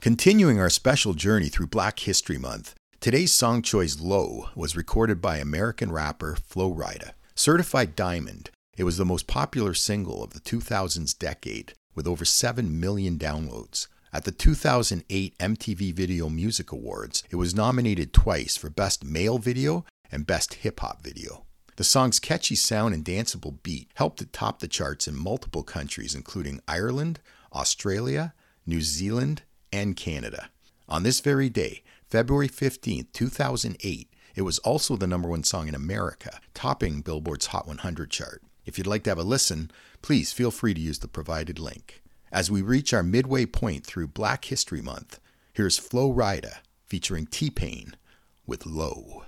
Continuing our special journey through Black History Month, today's song choice Low was recorded by American rapper Flo Rida. Certified Diamond, it was the most popular single of the 2000s decade with over 7 million downloads. At the 2008 MTV Video Music Awards, it was nominated twice for Best Male Video and Best Hip Hop Video. The song's catchy sound and danceable beat helped it top the charts in multiple countries, including Ireland, Australia, New Zealand, and Canada. On this very day, February 15, 2008, it was also the number one song in America, topping Billboard's Hot 100 chart. If you'd like to have a listen, please feel free to use the provided link. As we reach our midway point through Black History Month, here's Flo Rida featuring T Pain with Low.